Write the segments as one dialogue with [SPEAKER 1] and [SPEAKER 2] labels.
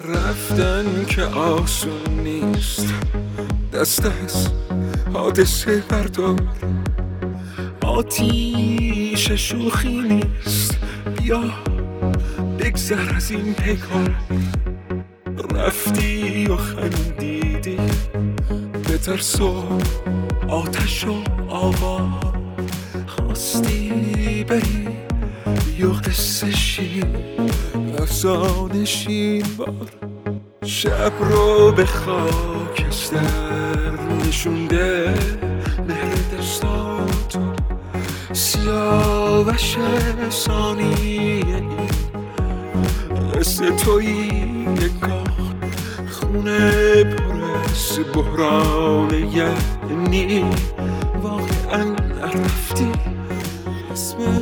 [SPEAKER 1] رفتن که آسون نیست دست از حادثه بردار. آتیش شوخی نیست بیا بگذر از این پیکار رفتی و خندیدی به ترس و آتش و آوا خواستی بری یا قصه شین افسانه بار شب رو به خاکستر نشونده مهر دستات سیاوش ثانیه این قصه توی نگاه خونه پر از بحران یعنی. واقعا نرفتی اسم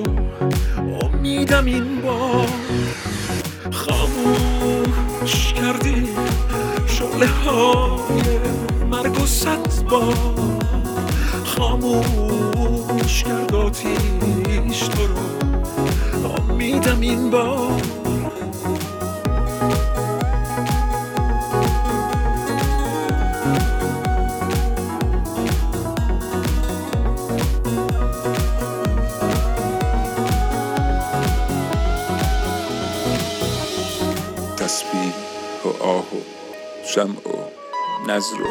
[SPEAKER 1] امیدم این بار خاموش کردی شعله های مرگ و صد بار خاموش کرد آتیش تو رو. امیدم این بار
[SPEAKER 2] تسبیح و آه و شمع و نظر و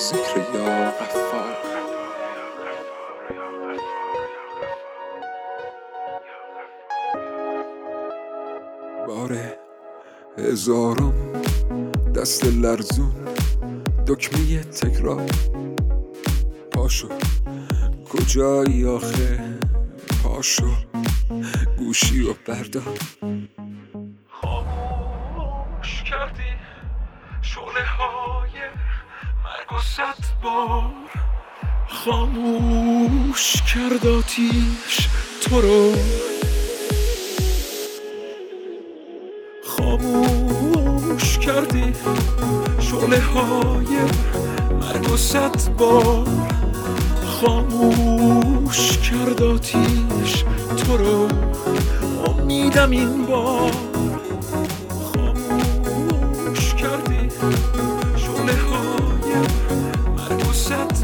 [SPEAKER 2] ذکر یا غفار.
[SPEAKER 1] بار هزارم دست لرزون دکمه تکرار. پاشو کجایی آخه؟ پاشو گوشی و بردار شعله های مرگ و صد بار خاموش کرد آتیش تو رو. خاموش کردی شعله های مرگ و صد بار خاموش کرد آتیش تو رو. امیدم این بار کردی